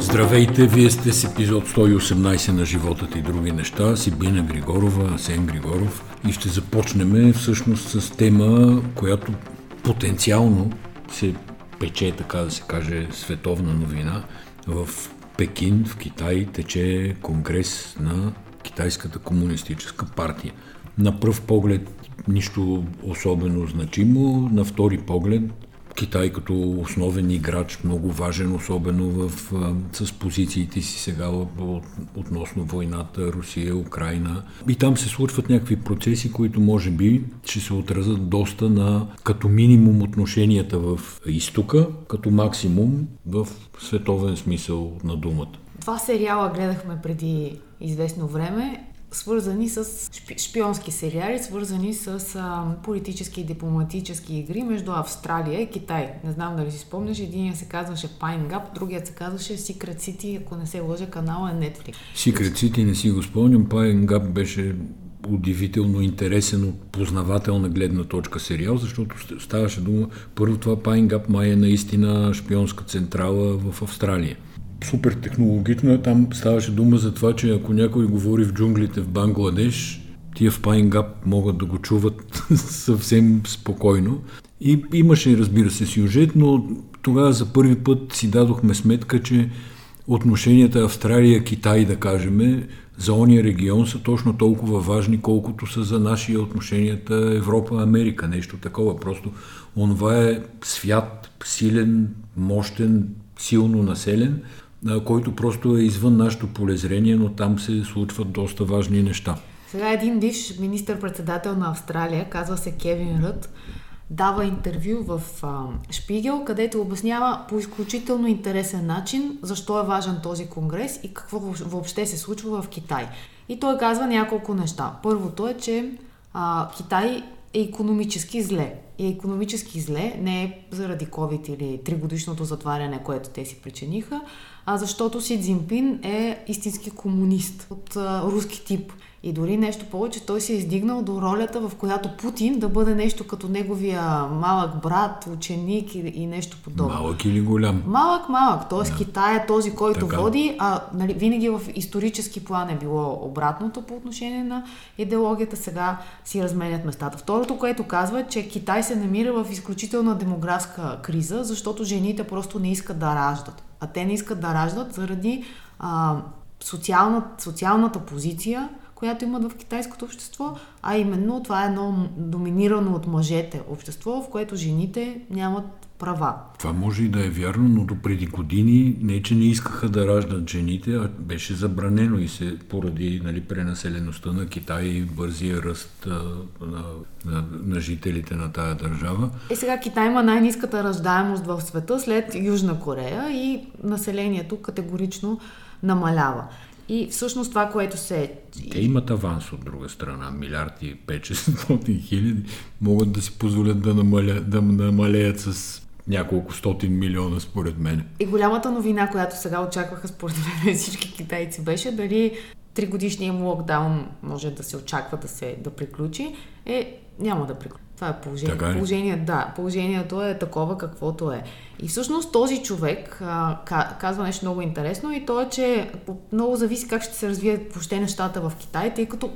Здравейте, вие сте с епизод 118 на Животът и други неща. Сибина Григорова, Асен Григоров и ще започнем всъщност с тема, която потенциално се пече, така да се каже, световна новина. В Пекин, в Китай, тече конгрес на Китайската комунистическа партия. На пръв поглед нищо особено значимо, на втори поглед Китай като основен играч, много важен, особено в, с позициите си сега относно войната Русия, Украина. И там се случват някакви процеси, които може би ще се отразят доста на като минимум отношенията в изтока, като максимум в световен смисъл на думата. Два сериала гледахме преди известно време свързани с шпионски сериали, свързани с а, политически и дипломатически игри между Австралия и Китай. Не знам дали си спомняш, един се казваше Pine Gap, другият се казваше Secret City, ако не се лъжа, канала е Netflix. Secret City не си го спомням, Pine Gap беше удивително интересен от познавателна гледна точка сериал, защото ставаше дума, първо това Pine Gap май е наистина шпионска централа в Австралия супер технологично. Там ставаше дума за това, че ако някой говори в джунглите в Бангладеш, тия в Пайнгап могат да го чуват съвсем спокойно. И имаше, разбира се, сюжет, но тогава за първи път си дадохме сметка, че отношенията Австралия-Китай, да кажем, за ония регион са точно толкова важни, колкото са за нашия отношенията Европа-Америка. Нещо такова. Просто онова е свят, силен, мощен, силно населен, който просто е извън нашето полезрение, но там се случват доста важни неща. Сега един бивш министър-председател на Австралия, казва се Кевин Рът, дава интервю в а, Шпигел, където обяснява по изключително интересен начин защо е важен този конгрес и какво въобще се случва в Китай. И той казва няколко неща. Първото е, че а, Китай е економически зле. Е економически зле не е заради COVID или тригодишното затваряне, което те си причиниха, а защото Си Цзинпин е истински комунист от а, руски тип. И дори нещо повече, той се е издигнал до ролята, в която Путин да бъде нещо като неговия малък брат, ученик и, и нещо подобно. Малък или голям? Малък, малък. Тоест да. Китай е този, който така. води, а нали, винаги в исторически план е било обратното по отношение на идеологията. Сега си разменят местата. Второто, което казва че Китай се намира в изключителна демографска криза, защото жените просто не искат да раждат. А те не искат да раждат заради а, социална, социалната позиция, която имат в китайското общество, а именно това е едно доминирано от мъжете общество, в което жените нямат права. Това може и да е вярно, но до преди години не, че не искаха да раждат жените, а беше забранено и се поради нали, пренаселеността на Китай и бързия ръст а, на, на, на жителите на тая държава. Е, сега Китай има най-низката раждаемост в света след Южна Корея и населението категорично намалява. И всъщност това, което се... Те имат аванс от друга страна. Милиард и 500 хиляди могат да си позволят да, намаля, да намалеят с няколко стотин милиона, според мен. И голямата новина, която сега очакваха, според мен всички китайци, беше дали тригодишния му локдаун може да се очаква да, се, да приключи, е няма да приключи. Това е положение. Така. Положение, да, положението е такова каквото е. И всъщност този човек а, казва нещо много интересно и то е, че много зависи как ще се развият въобще нещата в Китай, тъй като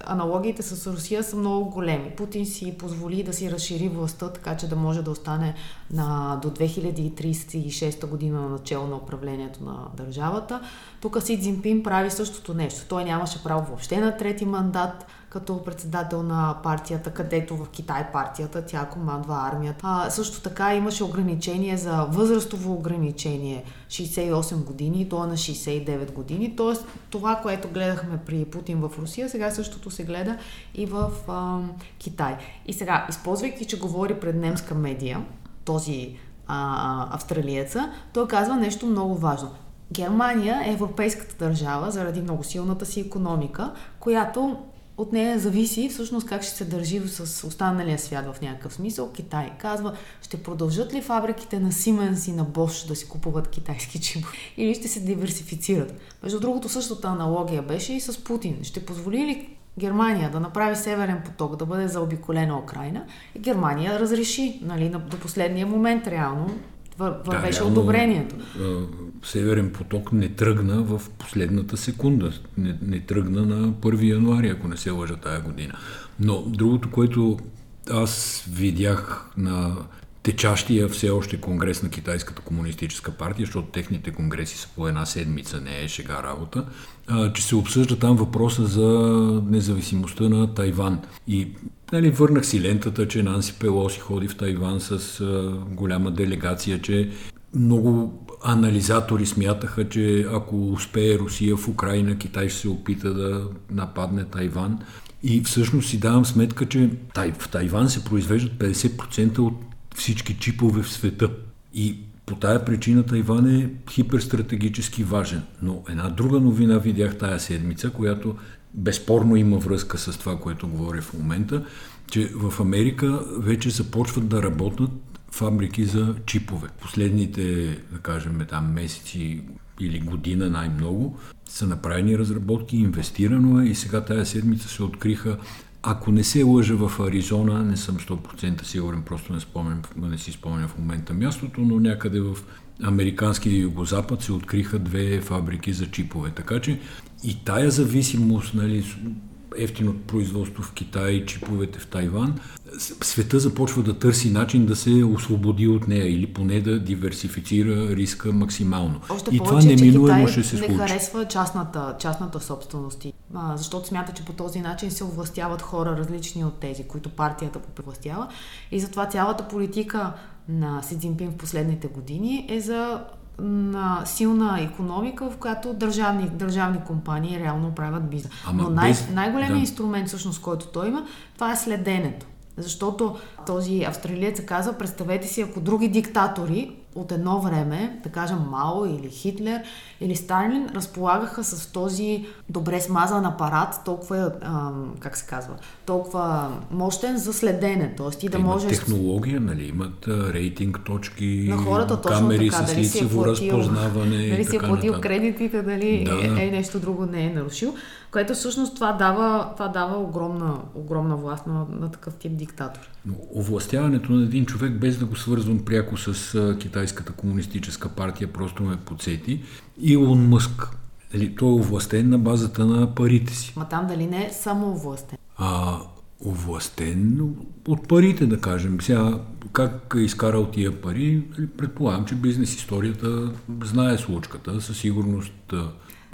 аналогиите с Русия са много големи. Путин си позволи да си разшири властта, така че да може да остане на, до 2036 година на начало на управлението на държавата. Тук Си Цзинпин прави същото нещо. Той нямаше право въобще на трети мандат като председател на партията, където в Китай партията, тя командва армията. А, също така имаше ограничение за възрастово ограничение 68 години, то е на 69 години. Тоест това, което гледахме при Путин в Русия, сега същото се гледа и в а, Китай. И сега, използвайки, че говори пред немска медия, този а, австралиеца, той казва нещо много важно. Германия е европейската държава заради много силната си економика, която от нея зависи всъщност как ще се държи с останалия свят в някакъв смисъл. Китай казва, ще продължат ли фабриките на Siemens и на Bosch да си купуват китайски чипове или ще се диверсифицират. Между другото, същата аналогия беше и с Путин. Ще позволи ли Германия да направи Северен поток, да бъде заобиколена Украина и Германия разреши, нали, до последния момент реално, вървеше да, одобрението. Северен поток не тръгна в последната секунда. Не, не тръгна на 1 януари, ако не се лъжа тая година. Но другото, което аз видях на течащия все още конгрес на Китайската комунистическа партия, защото техните конгреси са по една седмица, не е шега работа, а, че се обсъжда там въпроса за независимостта на Тайван. И нали, върнах си лентата, че Нанси Пелоси ходи в Тайван с а, голяма делегация, че много анализатори смятаха, че ако успее Русия в Украина, Китай ще се опита да нападне Тайван. И всъщност си давам сметка, че в Тайван се произвеждат 50% от всички чипове в света. И по тая причина Тайван е хиперстратегически важен. Но една друга новина видях тая седмица, която безспорно има връзка с това, което говоря в момента, че в Америка вече започват да работят фабрики за чипове. Последните, да кажем, там месеци или година най-много са направени разработки, инвестирано е и сега тая седмица се откриха ако не се лъжа в Аризона, не съм 100% сигурен, просто не, спомням, не си спомням в момента мястото, но някъде в американския югозапад се откриха две фабрики за чипове. Така че и тая зависимост, нали, ефтиното производство в Китай, чиповете в Тайван, света започва да търси начин да се освободи от нея или поне да диверсифицира риска максимално. Още и повече, това неминуемо ще се случи. не харесва частната, частната собственост, а, защото смята, че по този начин се овластяват хора различни от тези, които партията повластява. И затова цялата политика на Си Цзинпин в последните години е за на силна економика, в която държавни, държавни компании реално правят бизнес. Ама Но най- без... най-големият да. инструмент, всъщност, който той има, това е следенето. Защото този австралиец каза, представете си, ако други диктатори от едно време, да кажем Мао или Хитлер или Сталин, разполагаха с този добре смазан апарат, толкова, а, как се казва, толкова мощен за следене. Тоест ти да имат можеш... технология, нали? Имат рейтинг точки, на хората, точно камери така, с лицево разпознаване. Дали си е платил кредитите, дали да. е, е, нещо друго не е нарушил. Което всъщност това дава, това дава огромна, огромна власт на, на такъв тип диктатор. Но овластяването на един човек, без да го свързвам пряко с Китайската комунистическа партия, просто ме подсети. Илон Мъск. Нали, той е овластен на базата на парите си. Ма там дали не е само овластен? А, овластен от парите, да кажем. Сега, как е изкарал тия пари, нали, предполагам, че бизнес историята знае случката. Със сигурност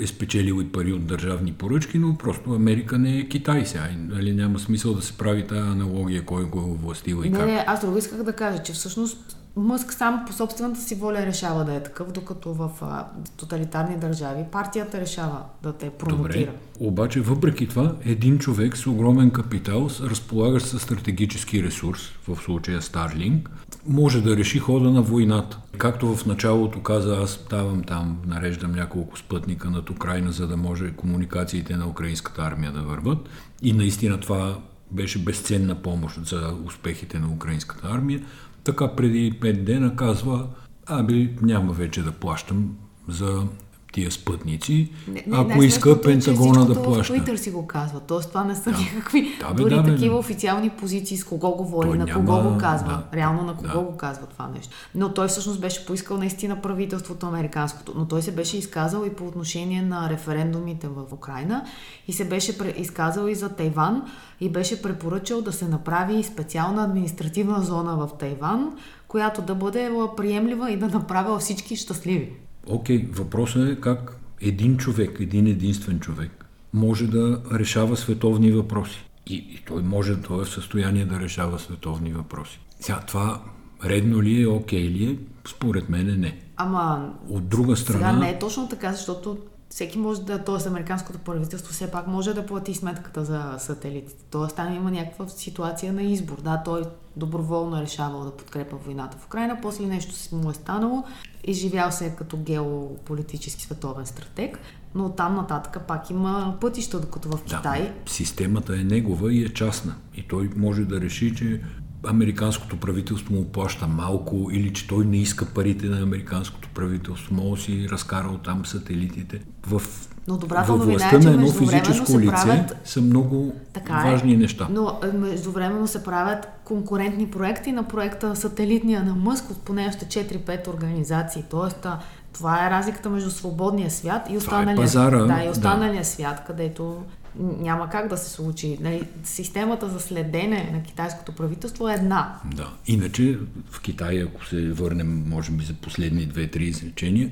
е спечелил и пари от държавни поръчки, но просто Америка не е Китай сега. Нали, няма смисъл да се прави тази аналогия, кой го е властил и не, как. Не, аз друго исках да кажа, че всъщност Мъск сам по собствената си воля решава да е такъв, докато в а, тоталитарни държави партията решава да те промотира. Добре, обаче въпреки това, един човек с огромен капитал, разполагащ с стратегически ресурс, в случая Старлинг, може да реши хода на войната. Както в началото каза, аз давам там, нареждам няколко спътника над Украина, за да може комуникациите на украинската армия да върват. И наистина това беше безценна помощ за успехите на украинската армия. Така преди 5 дена казва, аби няма вече да плащам за тия спътници, не, не, ако иска Пентагона да плаща. Твитър си го казва, т.е. това не са да. никакви да, бе, дори да, такива бе. официални позиции, с кого говори, той на няма... кого го казва, да. реално на кого да. го казва това нещо. Но той всъщност беше поискал наистина правителството американското, но той се беше изказал и по отношение на референдумите в Украина и се беше изказал и за Тайван и беше препоръчал да се направи специална административна зона в Тайван, която да бъде приемлива и да направя всички щастливи. Окей, въпросът е как един човек, един единствен човек, може да решава световни въпроси. И, и той може, той е в състояние да решава световни въпроси. Сега това редно ли е, окей ли е? Според мен не. Ама... От друга страна... Сега не е точно така, защото всеки може да, т.е. американското правителство все пак може да плати сметката за сателитите. Т.е. там има някаква ситуация на избор. Да, той доброволно е решавал да подкрепа войната в Украина, после нещо си му е станало, изживял се като геополитически световен стратег, но там нататък пак има пътища, докато в Китай... Да, системата е негова и е частна. И той може да реши, че американското правителство му плаща малко или че той не иска парите на американското правителство, може да си разкара там сателитите. В но добрата новина е, че на едно физическо лице правят... са много така е, важни неща. Но е, междувременно се правят конкурентни проекти на проекта Сателитния на Мъск от поне още 4-5 организации. Тоест, това е разликата между свободния свят и останалия, е пазара, да, и останалия да. свят, където няма как да се случи. Нали, системата за следене на китайското правителство е една. Да. Иначе в Китай, ако се върнем, може би, за последни две-три изречения,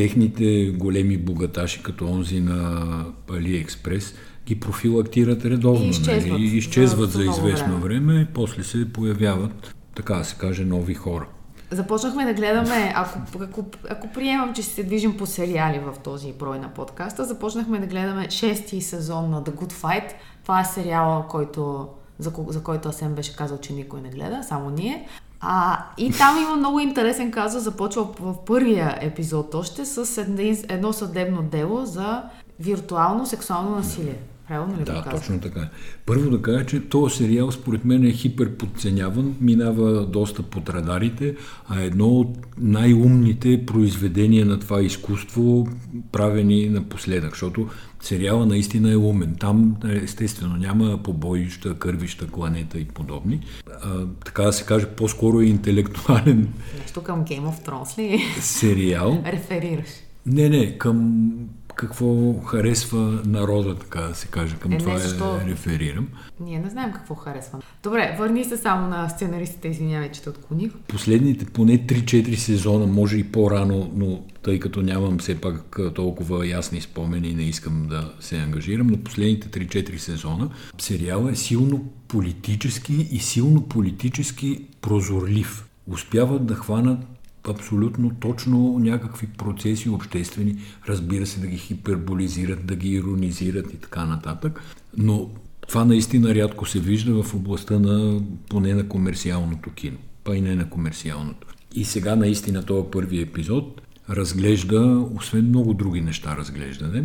техните големи богаташи, като онзи на Алиекспрес, ги профилактират редовно. И изчезват, нали? изчезват за, за известно време. време и после се появяват, така да се каже, нови хора. Започнахме да гледаме, ако, ако, ако приемам, че се движим по сериали в този брой на подкаста, започнахме да гледаме шести сезон на The Good Fight. Това е сериала, който, за, за който Асен беше казал, че никой не гледа, само ние. А, и там има много интересен казус, започва в първия епизод още с едно съдебно дело за виртуално сексуално насилие. Правилно ли да, точно така. Първо да кажа, че този сериал според мен е хиперподценяван, минава доста под радарите, а едно от най-умните произведения на това изкуство, правени напоследък, защото сериала наистина е умен. Там естествено няма побоища, кървища, кланета и подобни. А, така да се каже, по-скоро е интелектуален. Нещо към Game of Thrones ли? Сериал. Реферираш. Не, не, към какво харесва народа, така да се каже. Към е, това не, защо... е, реферирам. Ние не знаем какво харесва. Добре, върни се само на сценаристите, извинявай, че те отклоних. Последните поне 3-4 сезона, може и по-рано, но тъй като нямам все пак толкова ясни спомени и не искам да се ангажирам, но последните 3-4 сезона сериала е силно политически и силно политически прозорлив. Успяват да хванат абсолютно точно някакви процеси обществени, разбира се, да ги хиперболизират, да ги иронизират и така нататък. Но това наистина рядко се вижда в областта на поне на комерциалното кино, па и не на комерциалното. И сега наистина този първи епизод разглежда, освен много други неща разглеждане,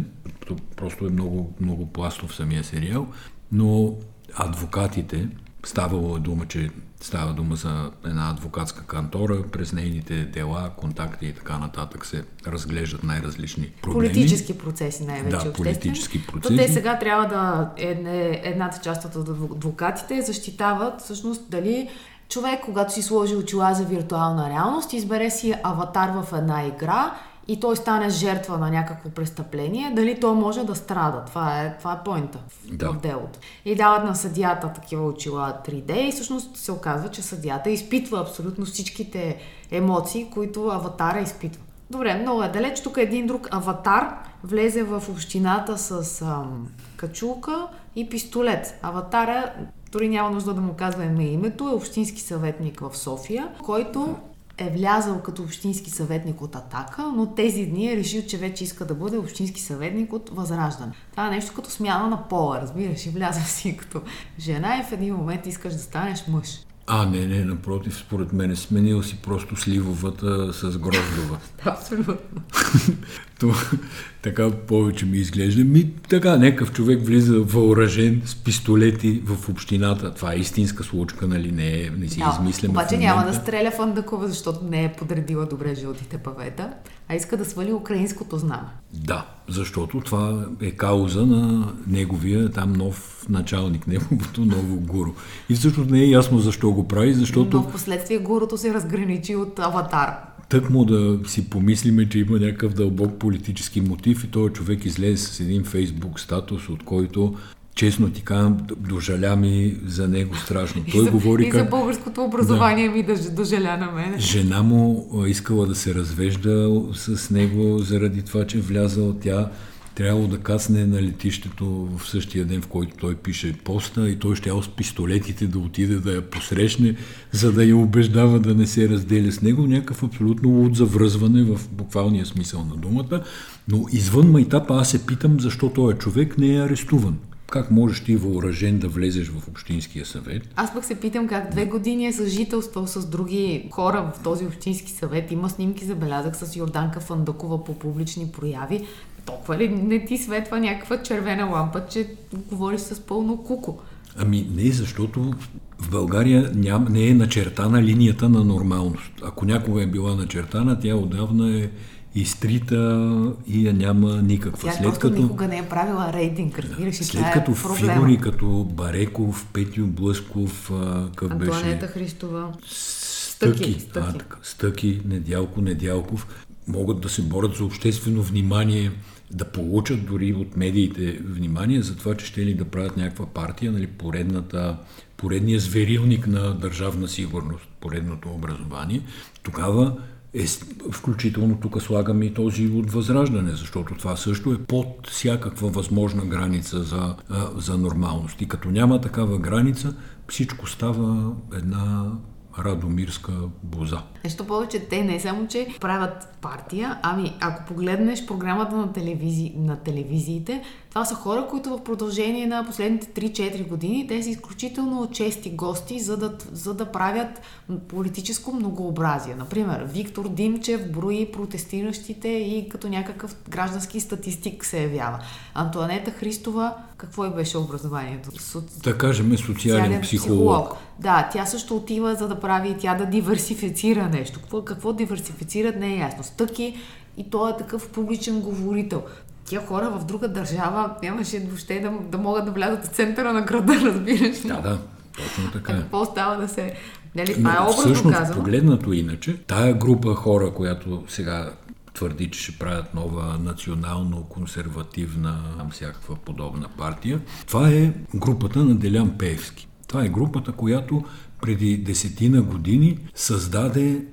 просто е много, много пластов самия сериал, но адвокатите, ставало е дума, че Става дума за една адвокатска кантора, през нейните дела, контакти и така нататък се разглеждат най-различни проблеми. Политически процеси най-вече. Да, политически процеси. То те сега трябва да, е, едната част от адвокатите защитават всъщност дали човек, когато си сложи очила за виртуална реалност, избере си аватар в една игра и той стане жертва на някакво престъпление, дали той може да страда. Това е, това е поинта да. в делото. И дават на съдията такива очила 3D и всъщност се оказва, че съдията изпитва абсолютно всичките емоции, които аватара изпитва. Добре, много е далеч. Тук един друг аватар влезе в общината с ам, качулка и пистолет. Аватара, дори няма нужда да му казваме името, е общински съветник в София, който е влязал като общински съветник от Атака, но тези дни е решил, че вече иска да бъде общински съветник от Възраждане. Това е нещо като смяна на пола, разбираш, и вляза си като жена и в един момент искаш да станеш мъж. А, не, не, напротив, според мен е сменил си просто сливовата с гроздова. Абсолютно. То, така повече ми изглежда. Ми, така, някакъв човек влиза въоръжен с пистолети в общината. Това е истинска случка, нали? Не, не си да, измисляме. Обаче няма да стреля в Андакова, защото не е подредила добре жълтите павета, а иска да свали украинското знаме. Да, защото това е кауза на неговия там нов началник, неговото ново гуру. И всъщност не е ясно защо го прави, защото... Но в последствие гурото се разграничи от аватар. Тък му да си помислиме, че има някакъв дълбок политически мотив и този човек излезе с един фейсбук статус, от който честно ти казвам, дожаля ми за него страшно. Той и за, говори и как... за българското образование да, ми да дожаля на мен. Жена му искала да се развежда с него заради това, че е влязал тя трябвало да касне на летището в същия ден, в който той пише поста и той ще с пистолетите да отиде да я посрещне, за да я убеждава да не се разделя с него. Някакъв абсолютно луд завръзване в буквалния смисъл на думата. Но извън майтапа аз се питам защо този човек не е арестуван. Как можеш ти въоръжен да влезеш в Общинския съвет? Аз пък се питам как две години е съжителствал с други хора в този Общински съвет. Има снимки забелязах с Йорданка Фандъкова по публични прояви толкова ли не ти светва някаква червена лампа, че говориш с пълно куко? Ами не, защото в България ням, не е начертана линията на нормалност. Ако някога е била начертана, тя отдавна е изтрита и я няма никаква. Тя след като никога не е правила рейтинг, разбираш, след като е фигури като Бареков, Петю Блъсков, какъв Антуанета Христова, Стъки, стъки, а, така, стъки, Недялко, Недялков, могат да се борят за обществено внимание, да получат дори от медиите внимание за това, че ще ли да правят някаква партия, нали, поредната, поредния зверилник на държавна сигурност, поредното образование, тогава е, включително тук слагам и този от възраждане, защото това също е под всякаква възможна граница за, за нормалност. И като няма такава граница, всичко става една Радомирска боза. Нещо повече, те не само, че правят партия, ами ако погледнеш програмата на, телевизи... на телевизиите, това са хора, които в продължение на последните 3-4 години, те са изключително чести гости, за да, за да правят политическо многообразие. Например, Виктор Димчев брои протестиращите и като някакъв граждански статистик се явява. Антуанета Христова, какво е беше образованието? Соци... Да кажем, социален психолог. психолог. Да, тя също отива за да прави, тя да диверсифицира нещо. Какво, какво диверсифицират не е ясно. Стъки и той е такъв публичен говорител тия хора в друга държава нямаше въобще да, да могат да влязат в центъра на града, разбираш ли? Да, да, точно така. А какво става да се... Нали, това е образно всъщност, казано. погледнато иначе, тая група хора, която сега твърди, че ще правят нова национално-консервативна, всякаква подобна партия. Това е групата на Делян Пеевски. Това е групата, която преди десетина години създаде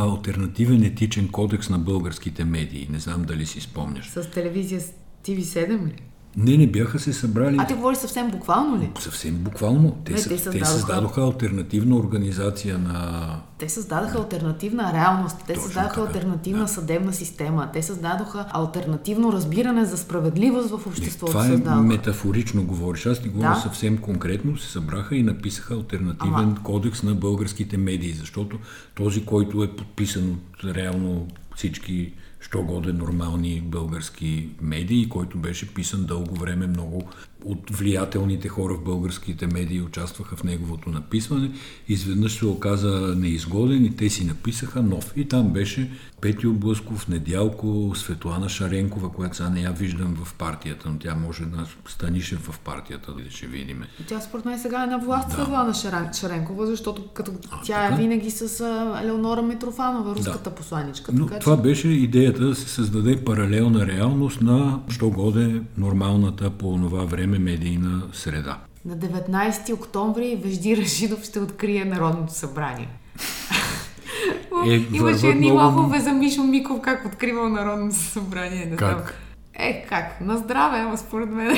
альтернативен етичен кодекс на българските медии. Не знам дали си спомняш. С телевизия TV7 ли? Не, не бяха се събрали. А ти говориш съвсем буквално ли? Съвсем буквално. Те, не, те, създадоха... те създадоха альтернативна организация на... Те създадаха альтернативна реалност. Те Точно създадаха така. альтернативна да. съдебна система. Те създадоха альтернативно разбиране за справедливост в обществото. Не, това е създадоха. метафорично говориш. Аз ти говоря да? съвсем конкретно. Се събраха и написаха альтернативен Ама... кодекс на българските медии, защото този, който е подписан от реално всички що годе нормални български медии, който беше писан дълго време много от влиятелните хора в българските медии участваха в неговото написване. Изведнъж се оказа неизгоден и те си написаха нов. И там беше Петио Блъсков, Недялко, Светлана Шаренкова, която сега не я виждам в партията, но тя може да станише в партията, да ще видим. Тя според мен сега е на власт да. Светлана Шаренкова, защото като а, тя така? е винаги с Елеонора Митрофанова, руската да. посланичка. Но така, това че... беше идеята да се създаде паралелна реалност на що годе нормалната по това време медийна среда. На 19 октомври Вежди Рашидов ще открие Народното събрание. Е, Имаше едни много... лавове за Мишо Миков, как откривал Народното събрание. Не как? Знам. Е, как? На здраве, ама според мен.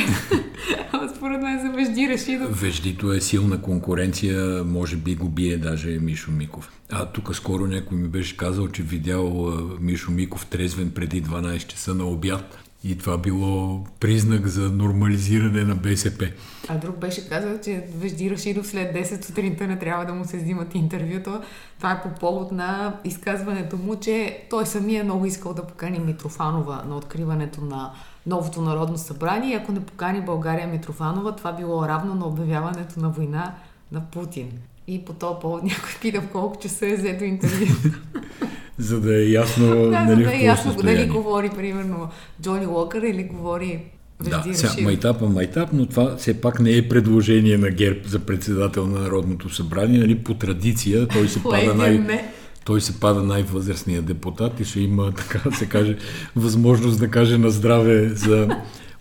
ама според мен за Вежди Рашидов. Веждито е силна конкуренция, може би го бие даже Мишо Миков. А тук скоро някой ми беше казал, че видял Мишо Миков трезвен преди 12 часа на обяд. И това било признак за нормализиране на БСП. А друг беше казал, че Вежди Рашидов след 10 сутринта не трябва да му се взимат интервюто. Това е по повод на изказването му, че той самия много искал да покани Митрофанова на откриването на новото Народно събрание. Ако не покани България Митрофанова, това било равно на обявяването на война на Путин. И по този повод някой пита в колко часа е взето интервю. за да е ясно, да, нали, за да е ясно дали говори, примерно, Джони Локър или говори да, сега, майтапа, майтап, но това все пак не е предложение на ГЕРБ за председател на Народното събрание. Нали, по традиция той се пада най... Той се пада най-възрастния депутат и ще има, така да се каже, възможност да каже на здраве за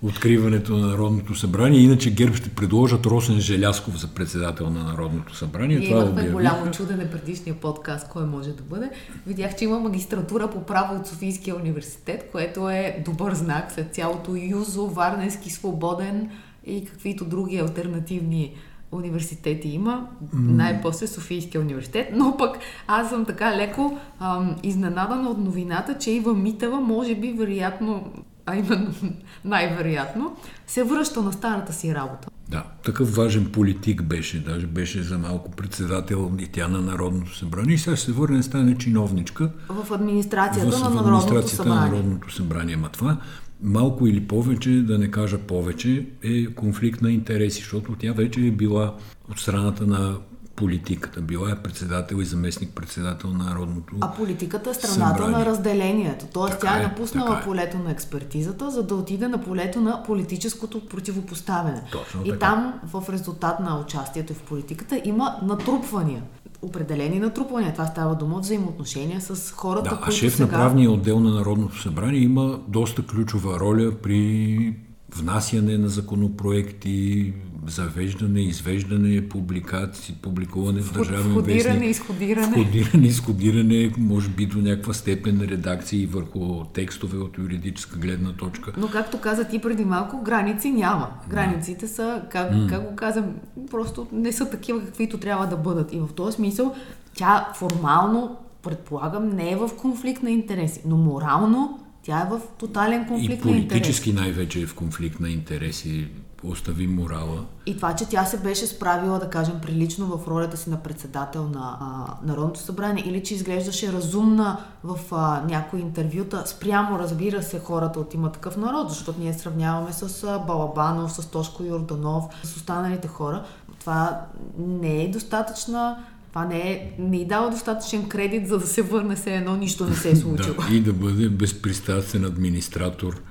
откриването на Народното събрание. Иначе ГЕРБ ще предложат Росен Желясков за председател на Народното събрание. Ние Това имахме голямо чудене предишния подкаст, кой може да бъде. Видях, че има магистратура по право от Софийския университет, което е добър знак след цялото Юзо, Варненски, Свободен и каквито други альтернативни университети има, най-после Софийския университет, но пък аз съм така леко ам, изненадана от новината, че Ива Митева може би вероятно а именно най-вероятно, се връща на старата си работа. Да, такъв важен политик беше, даже беше за малко председател и тя на Народното събрание. И сега ще се върне да стане чиновничка. В администрацията, в, на, Народното администрацията на Народното събрание. Ма това малко или повече, да не кажа повече, е конфликт на интереси, защото тя вече е била от страната на политиката. Била е председател и заместник председател на Народното А политиката е страната събрание. на разделението. Тоест така тя е, е напуснала е. полето на експертизата, за да отиде на полето на политическото противопоставяне. Точно и така. там в резултат на участието в политиката има натрупвания определени натрупвания. Това става дума взаимоотношения с хората, да, които а шеф сега... на правния отдел на Народното събрание има доста ключова роля при внасяне на законопроекти, завеждане, извеждане, публикации, публикуване в държавен вестник. Входиране, изходиране. Входиране, изходиране, може би до някаква степен редакции върху текстове от юридическа гледна точка. Но както каза ти преди малко, граници няма. Границите са, как, mm. как го казвам, просто не са такива, каквито трябва да бъдат. И в този смисъл тя формално, предполагам, не е в конфликт на интереси, но морално тя е в тотален конфликт на интереси. И политически най-вече е в конфликт на интереси остави морала. И това, че тя се беше справила, да кажем, прилично в ролята си на председател на а, Народното събрание или че изглеждаше разумна в а, някои интервюта, спрямо, разбира се, хората от има такъв народ, защото ние сравняваме с а, Балабанов, с Тошко Йорданов, с останалите хора. Това не е достатъчна това не е, не й дава достатъчен кредит, за да се върне се едно, нищо не се е случило. да, и да бъде безпристрастен администратор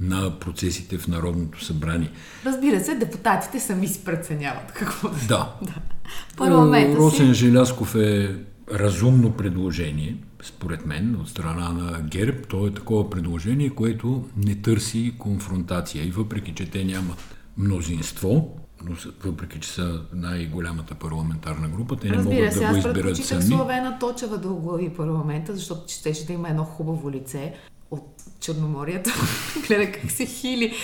на процесите в Народното събрание. Разбира се, депутатите сами си преценяват какво да Да. да. Парламента Росен си... Желясков е разумно предложение, според мен, от страна на ГЕРБ. То е такова предложение, което не търси конфронтация. И въпреки, че те нямат мнозинство, но въпреки, че са най-голямата парламентарна група, те не Разбира могат се, да го изберат сами. Разбира се, аз Славена Точева да оглави парламента, защото ще да има едно хубаво лице от Черноморието. Гледа как се хили.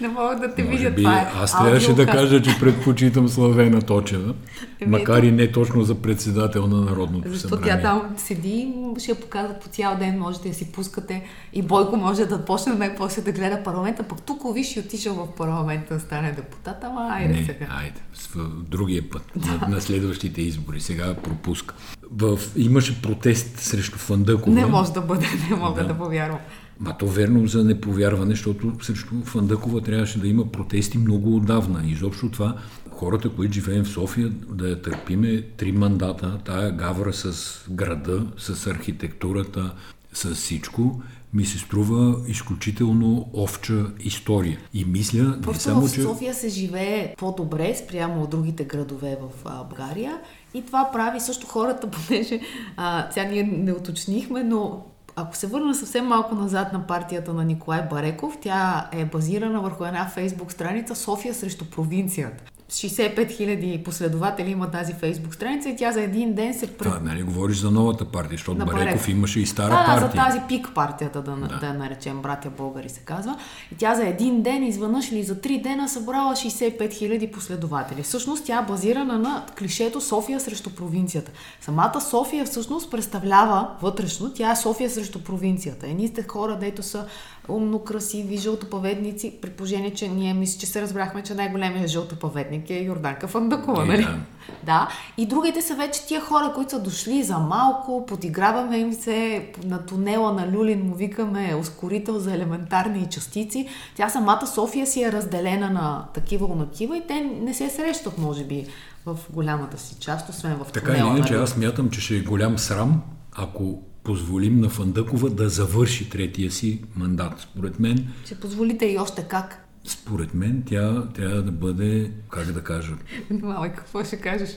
Не мога да те видя. Би, това е аз трябваше да кажа, че предпочитам Славена Точева, Еми, макар и не точно за председател на Народното Защо събрание. тя там седи, ще я показват по цял ден, можете да си пускате и Бойко може да почне най-после да гледа парламента, пък тук виж и отишъл в парламента да стане депутат, ама айде не, сега. Айде, другия път, да. на, на следващите избори, сега пропуска. В, имаше протест срещу Фандъкова. Не може да бъде, не мога да, да повярвам. Ма то верно за неповярване, защото срещу Фандъкова трябваше да има протести много отдавна. Изобщо това хората, които живеем в София, да я търпиме три мандата, тая гавра с града, с архитектурата, с всичко, ми се струва изключително овча история. И мисля, Просто не само, в че... София се живее по-добре спрямо от другите градове в България и това прави също хората, понеже а, сега ние не уточнихме, но ако се върна съвсем малко назад на партията на Николай Бареков, тя е базирана върху една фейсбук страница София срещу провинцията. 65 хиляди последователи има тази фейсбук страница и тя за един ден се... Пред... Да, нали говориш за новата партия, защото на Бареков, Бареков имаше и стара да, партия. Да, за тази пик партията, да, да. да наречем братя българи се казва. И тя за един ден, изведнъж или за три дена събрала 65 хиляди последователи. Всъщност тя е базирана на клишето София срещу провинцията. Самата София всъщност представлява вътрешно, тя е София срещу провинцията. Едни сте хора, дето са умно, красиви, жълтопаветници, при положение, че ние мисля, че се разбрахме, че най-големият жълтопаветник е Йорданка Фандакова, нали? Да. да. И другите са вече тия хора, които са дошли за малко, подиграваме им се на тунела на Люлин, му викаме ускорител за елементарни частици. Тя самата София си е разделена на такива унакива и те не се срещат, може би, в голямата си част, освен в Така или иначе, аз мятам, че ще е голям срам, ако позволим на Фандъкова да завърши третия си мандат. Според мен... Ще позволите и още как? Според мен тя трябва да бъде, как да кажа... Малай, какво ще кажеш?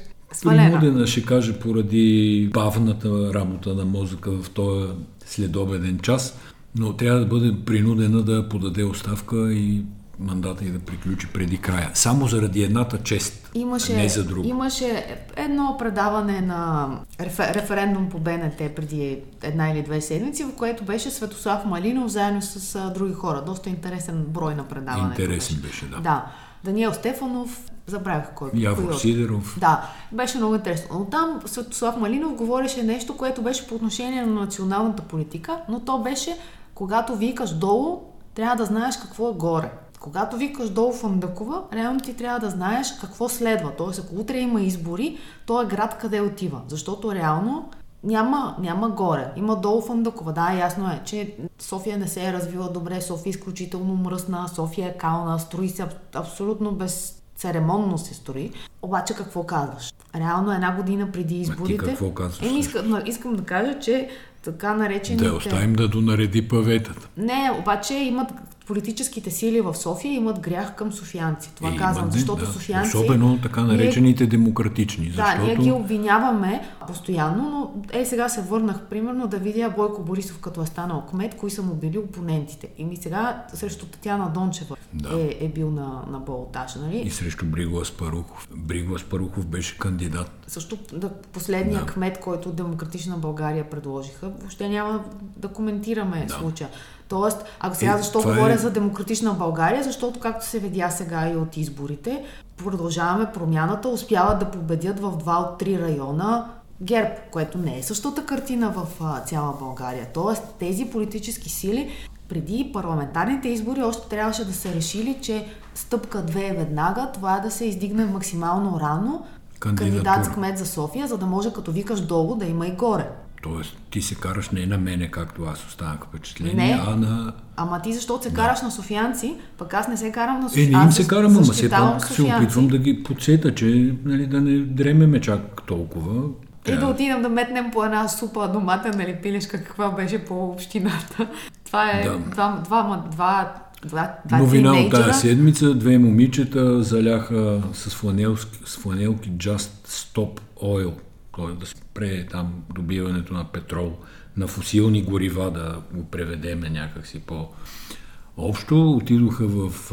Принудена ще каже поради бавната работа на мозъка в този следобеден час, но трябва да бъде принудена да подаде оставка и мандата и да приключи преди края. Само заради едната чест, имаше, не за друго. Имаше едно предаване на рефер, референдум по БНТ преди една или две седмици, в което беше Светослав Малинов заедно с а, други хора. Доста интересен брой на предаване. Интересен беше. беше, да. Да. Даниел Стефанов, забравях кой. Явор кой Сидеров. Да, беше много интересно. Но там Светослав Малинов говореше нещо, което беше по отношение на националната политика, но то беше, когато викаш долу, трябва да знаеш какво е горе. Когато викаш долу в Андъкова, реално ти трябва да знаеш какво следва. Тоест, ако утре има избори, то е град къде отива. Защото реално няма, няма горе. Има долу Фандъкова. Да, ясно е, че София не се е развила добре, София е изключително мръсна, София е кална, строи се абсолютно без церемонно се строи. Обаче какво казваш? Реално една година преди изборите... А ти какво казваш? Еми, искам, искам да кажа, че така наречените... Да оставим да донареди паветата. Не, обаче имат политическите сили в София имат грях към софиянци. Това е, казвам, имат, защото да. софиянци... Особено така наречените ние, демократични. Защото... Да, ние ги обвиняваме постоянно, но е сега се върнах примерно да видя Бойко Борисов като е станал кмет, кои са му били опонентите. И ми сега срещу Татьяна Дончева да. е, е бил на, на болтаж, нали? И срещу Бриго Аспарухов. Бриго Аспарухов беше кандидат. Също да, последния да. кмет, който Демократична България предложиха, въобще няма да коментираме да. случая. Тоест, ако сега е, защо говоря е... за демократична България, защото както се видя сега и от изборите, продължаваме промяната, успяват да победят в два от три района ГЕРБ, което не е същата картина в а, цяла България. Тоест, тези политически сили преди парламентарните избори още трябваше да се решили, че стъпка две е веднага, това е да се издигне максимално рано кандидат с кмет за София, за да може като викаш долу да има и горе. Тоест, ти се караш не на мене, както аз останах впечатление, не. а на... Ама ти защото се да. караш на софиянци, пък аз не се карам на софиянци. Е, не им се карам, ама все пак се опитвам да ги подсета, че нали, да не дремеме чак толкова. И да отидем да метнем по една супа домата, нали, пилешка, каква беше по общината. Това е да. два, два, два два, два Новина от тази седмица. Две момичета заляха с, фланелски, с фланелки Just Stop Oil т.е. да спре там добиването на петрол, на фусилни горива, да го преведеме някакси по-общо. Отидоха в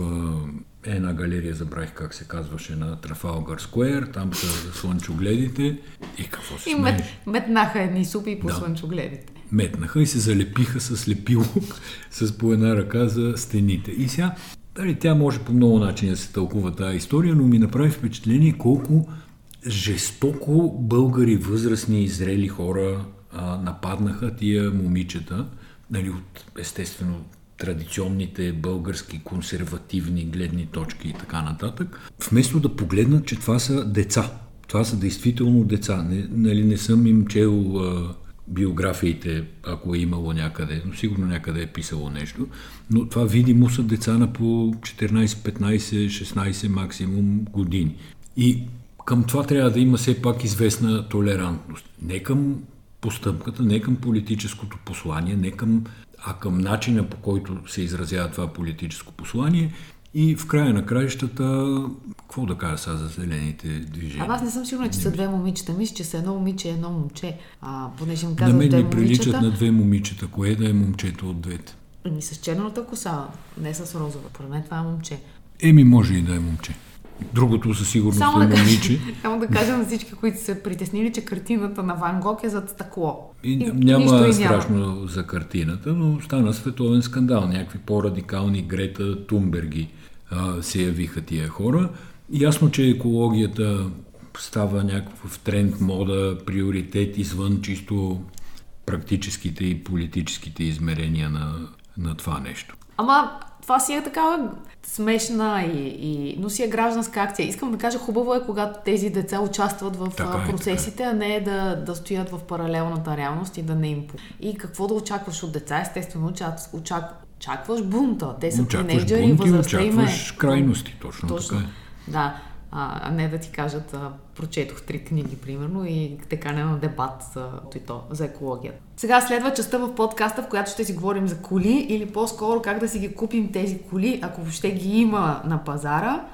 е, една галерия, забравих как се казваше, на Трафалгар Сквер, там са слънчогледите и какво се И мет, метнаха едни супи по да. слънчогледите. Метнаха и се залепиха с лепило с по една ръка за стените. И сега, дали, тя може по много начини да се тълкува тази история, но ми направи впечатление колко жестоко българи, възрастни и зрели хора а, нападнаха тия момичета, нали, от естествено традиционните български консервативни гледни точки и така нататък, вместо да погледнат, че това са деца. Това са действително деца. Не, нали, не съм им чел а, биографиите, ако е имало някъде, но сигурно някъде е писало нещо, но това видимо са деца на по 14, 15, 16 максимум години. И към това трябва да има все пак известна толерантност. Не към постъпката, не към политическото послание, не към, а към начина по който се изразява това политическо послание. И в края на краищата, какво да кажа сега за зелените движения? А аз не съм сигурна, че са две момичета. Мисля, че са едно момиче и едно момче. А, понеже им казват На мен ми приличат момичета... на две момичета. Кое да е момчето от двете? Ами с черната коса, не с розова. Поред мен това е момче. Еми, може и да е момче. Другото със сигурност само е да момиче. Само да кажа на всички, които са притеснили, че картината на Ван Гог е зад стъкло. И, и няма и страшно няма. за картината, но стана световен скандал. Някакви по-радикални Грета Тумберги а, се явиха тия хора. Ясно, че екологията става някакъв тренд, мода, приоритет извън чисто практическите и политическите измерения на, на това нещо. Ама това си е такава смешна, и, и, но си е гражданска акция. Искам да кажа, хубаво е, когато тези деца участват в така е, процесите, така е. а не да, да стоят в паралелната реалност и да не им... И какво да очакваш от деца? Естествено, очак, очакваш бунта. Те са тинейджери, възрастта им е... крайности, точно, точно така е. Да, а не да ти кажат, а, прочетох три книги, примерно, и така на дебат за, и то, за екологията. Сега следва частта в подкаста, в която ще си говорим за коли или по-скоро как да си ги купим тези коли, ако въобще ги има на пазара.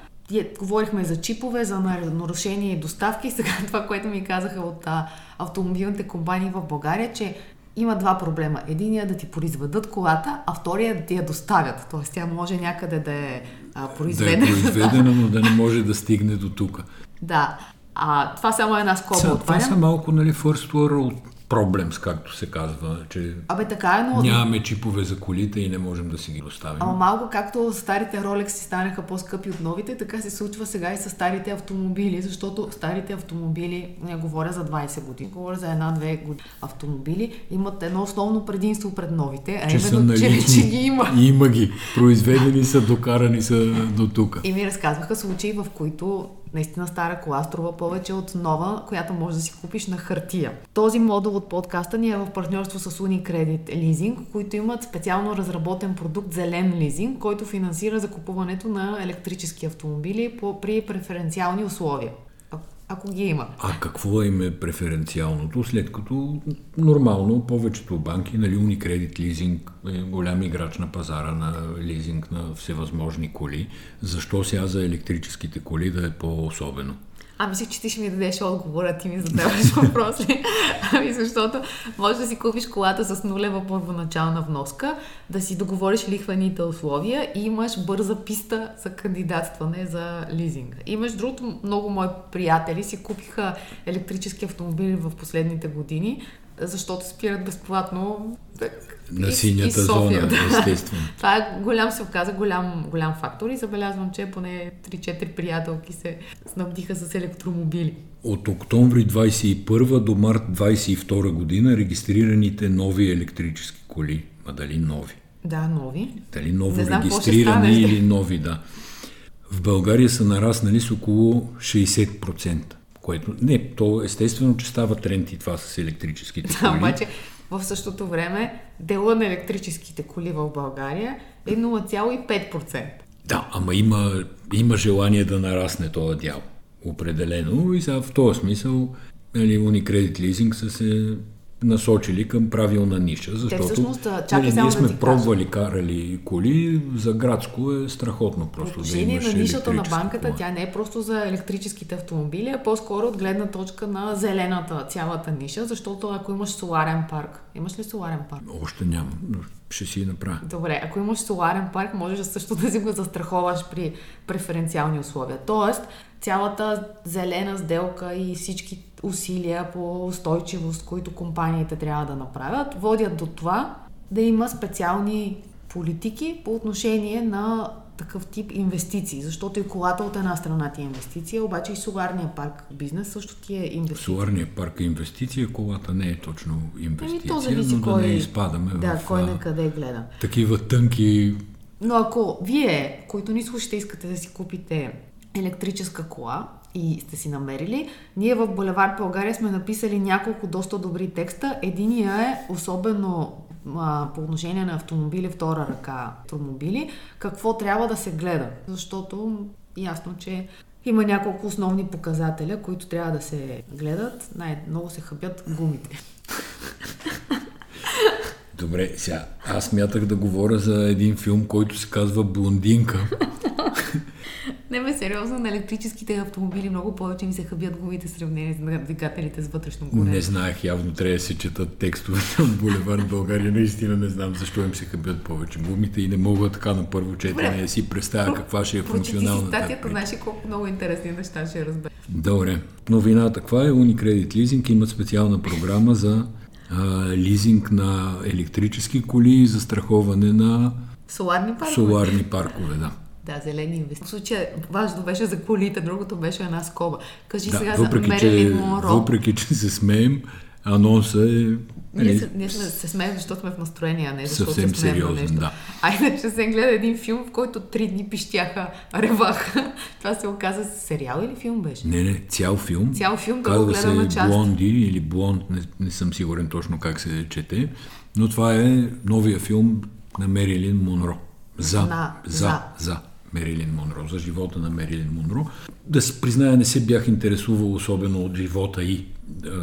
Говорихме за чипове, за нарушение и доставки. Сега това, което ми казаха от а, автомобилните компании в България, че има два проблема. Единият е да ти произведат колата, а втория е да ти я доставят. Тоест тя може някъде да е а, произведена. Да е произведена, но да не може да стигне до тук. Да. А, това само е една скоба отварям. Това са малко, нали, first world проблемс, както се казва, че Абе, така е, но... нямаме чипове за колите и не можем да си ги доставим. Ама малко както старите Rolex си станаха по-скъпи от новите, така се случва сега и с старите автомобили, защото старите автомобили, не говоря за 20 години, говоря за една-две години автомобили, имат едно основно предимство пред новите, а че именно, са че, че ги има. Има ги. Произведени са, докарани са до тук. И ми разказваха случаи, в които наистина стара кола струва повече от нова, която може да си купиш на хартия. Този модул от подкаста ни е в партньорство с Unicredit Leasing, които имат специално разработен продукт Зелен лизинг, който финансира закупуването на електрически автомобили по, при преференциални условия ако ги има. А какво им е преференциалното, след като нормално повечето банки, нали, Unicredit лизинг е голям играч на пазара на лизинг на всевъзможни коли. Защо сега за електрическите коли да е по-особено? А, мислих, че ти ще ми дадеш отговора, ти ми задаваш въпроси. ами, защото можеш да си купиш колата с нулева първоначална вноска, да си договориш лихвените условия и имаш бърза писта за кандидатстване за лизинга. Имаш другото, много мои приятели си купиха електрически автомобили в последните години, защото спират безплатно на синята и зона, естествено. Това е голям, се оказа голям, голям фактор и забелязвам, че поне 3-4 приятелки се снабдиха с електромобили. От октомври 21 до март 22 година регистрираните нови електрически коли, а дали нови? Да, нови. Дали ново знам, регистрирани или нови, да. В България са нараснали с около 60%. Което, не, то естествено, че става тренд и това с електрическите коли. Да, обаче в същото време дела на електрическите коли в България е 0,5%. Да, ама има, има желание да нарасне този дял. Определено. И сега в този смисъл нали, Unicredit Leasing са се насочили към правилна ниша, защото Те всъщност, чакай, нали, ние сме да пробвали, кажа. карали коли, за градско е страхотно просто По да имаш на нишата на банката, кола. тя не е просто за електрическите автомобили, а по-скоро от гледна точка на зелената цялата ниша, защото ако имаш соларен парк, имаш ли соларен парк? Още нямам, но ще си направя. Добре, ако имаш соларен парк, можеш също да си го застраховаш при преференциални условия. Тоест, цялата зелена сделка и всички усилия по устойчивост, които компаниите трябва да направят, водят до това да има специални политики по отношение на такъв тип инвестиции, защото и колата от една страна ти е инвестиция, обаче и соларния парк бизнес също ти е инвестиция. Соларния парк е инвестиция, колата не е точно инвестиция, Еми, то зависи но кой, да не изпадаме да, в кой на къде гледа. такива тънки... Но ако вие, които ни слушате, искате да си купите електрическа кола и сте си намерили. Ние в Булевард България сме написали няколко доста добри текста. Единия е особено по отношение на автомобили, втора ръка автомобили, какво трябва да се гледа. Защото ясно, че има няколко основни показателя, които трябва да се гледат. Най-много се хъбят гумите. Добре, сега аз мятах да говоря за един филм, който се казва Блондинка. Не бе, сериозно, на електрическите автомобили много повече ми се хъбят гумите сравнени с двигателите с вътрешно горе. Не знаех, явно трябва да се четат текстовете от Булевард България. Наистина не знам защо им се хъбят повече гумите и не мога така на първо четене да си представя каква ще е функционална. Прочети статията, знаеш колко много интересни неща ще разбере. Добре. Новината каква е? Unicredit Leasing имат специална програма за лизинг на електрически коли и застраховане на Соларни паркове. Соларни паркове, да. Да, зелени инвестиции. В случая важно беше за колите, другото беше една скоба. Кажи да, сега въпреки, за Мерилин Монро. Въпреки, че се смеем, анонса е... Ние, нали, се, ние се смеем, защото сме в настроение, а не защото съвсем се смеем сериозен, нещо. Да. А иначе се гледа един филм, в който три дни пищяха, реваха. Това се оказа сериал или филм беше? Не, не, цял филм. Цял филм, да го гледам на част. Блонди или Блонд, не, не съм сигурен точно как се чете, но това е новия филм на Мерилин Монро. За, на, за, за, за. Мерилин Монро, за живота на Мерилин Монро. Да се призная, не се бях интересувал особено от живота и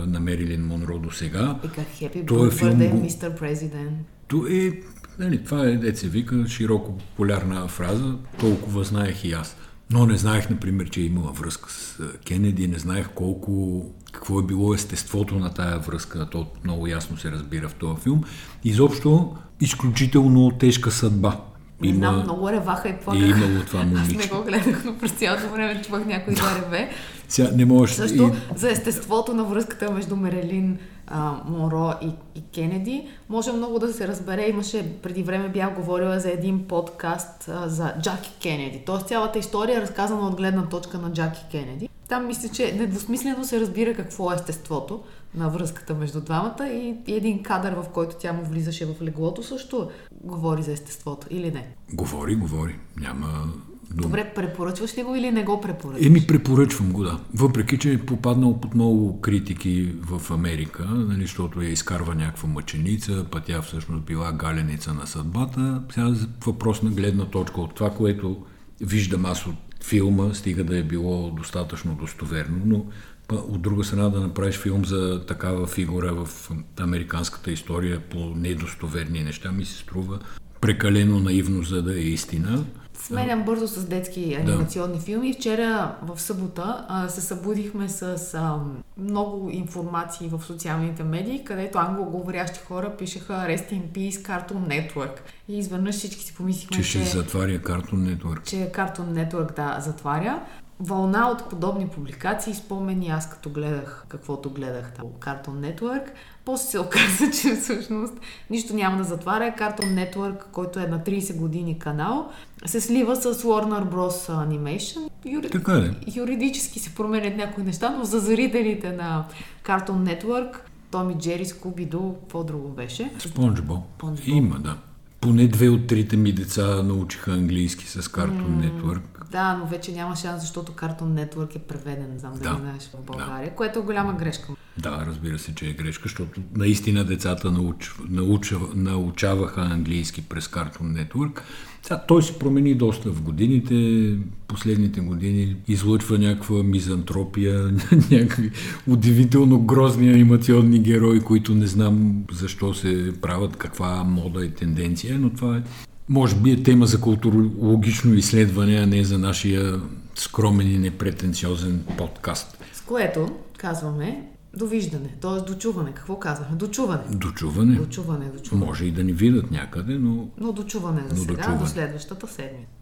на Мерилин Монро до сега. И как хепи Това е филм, мистер президент. То е, нали, това е, деца вика, широко популярна фраза, толкова знаех и аз. Но не знаех, например, че е имала връзка с Кенеди, не знаех колко, какво е било естеството на тая връзка, то много ясно се разбира в този филм. Изобщо, изключително тежка съдба не има... знам, много реваха и плакаха. Е имало това момиче. Аз не го гледах, но през цялото време чувах някой да реве. Сега не можеш... Също и... за естеството на връзката между Мерелин а, Моро и, и Кенеди може много да се разбере. Имаше преди време бях говорила за един подкаст а, за Джаки Кенеди. Тоест цялата история е разказана от гледна точка на Джаки Кенеди. Там мисля, че недвусмислено се разбира какво е естеството на връзката между двамата и, и един кадър, в който тя му влизаше в леглото, също говори за естеството, или не? Говори, говори. Няма, Добре, препоръчваш ли го или не го препоръчваш? Еми, препоръчвам го, да. Въпреки, че е попаднал под много критики в Америка, нали, защото я изкарва някаква мъченица, пътя тя всъщност била галеница на съдбата. Сега въпрос на гледна точка от това, което виждам аз от филма, стига да е било достатъчно достоверно, но от друга страна да направиш филм за такава фигура в американската история по недостоверни неща ми се струва прекалено наивно, за да е истина. Сменям бързо с детски анимационни да. филми. Вчера в събота а, се събудихме с а, много информации в социалните медии, където англоговорящи хора пишеха Rest in Peace Cartoon Network. И изведнъж всички си помислихме, че... Че ще затваря Cartoon Network. Че Cartoon Network, да, затваря вълна от подобни публикации, спомени аз като гледах каквото гледах там Cartoon Network. После се оказа, че всъщност нищо няма да затваря. Cartoon Network, който е на 30 години канал, се слива с Warner Bros. Animation. Юри... Така е. Юридически се променят някои неща, но за зрителите на Cartoon Network Томи Джери, Скуби Ду, какво друго беше? Спонжбо. Има, да. Поне две от трите ми деца научиха английски с Cartoon Network. Да, но вече няма шанс, защото Cartoon Network е преведен, не знам да. дали знаеш, в България, да. което е голяма грешка. Да, разбира се, че е грешка, защото наистина децата науч, науч, научаваха английски през Cartoon Network. Сега, той се промени доста в годините, последните години излъчва някаква мизантропия, някакви удивително грозни анимационни герои, които не знам защо се правят, каква мода и тенденция, но това е може би е тема за културологично изследване, а не за нашия скромен и непретенциозен подкаст. С което казваме довиждане, т.е. дочуване. Какво казваме? Дочуване. Дочуване. Дочуване, дочуване. Може и да ни видят някъде, но... Но дочуване за но сега, дочуване. до следващата седмица.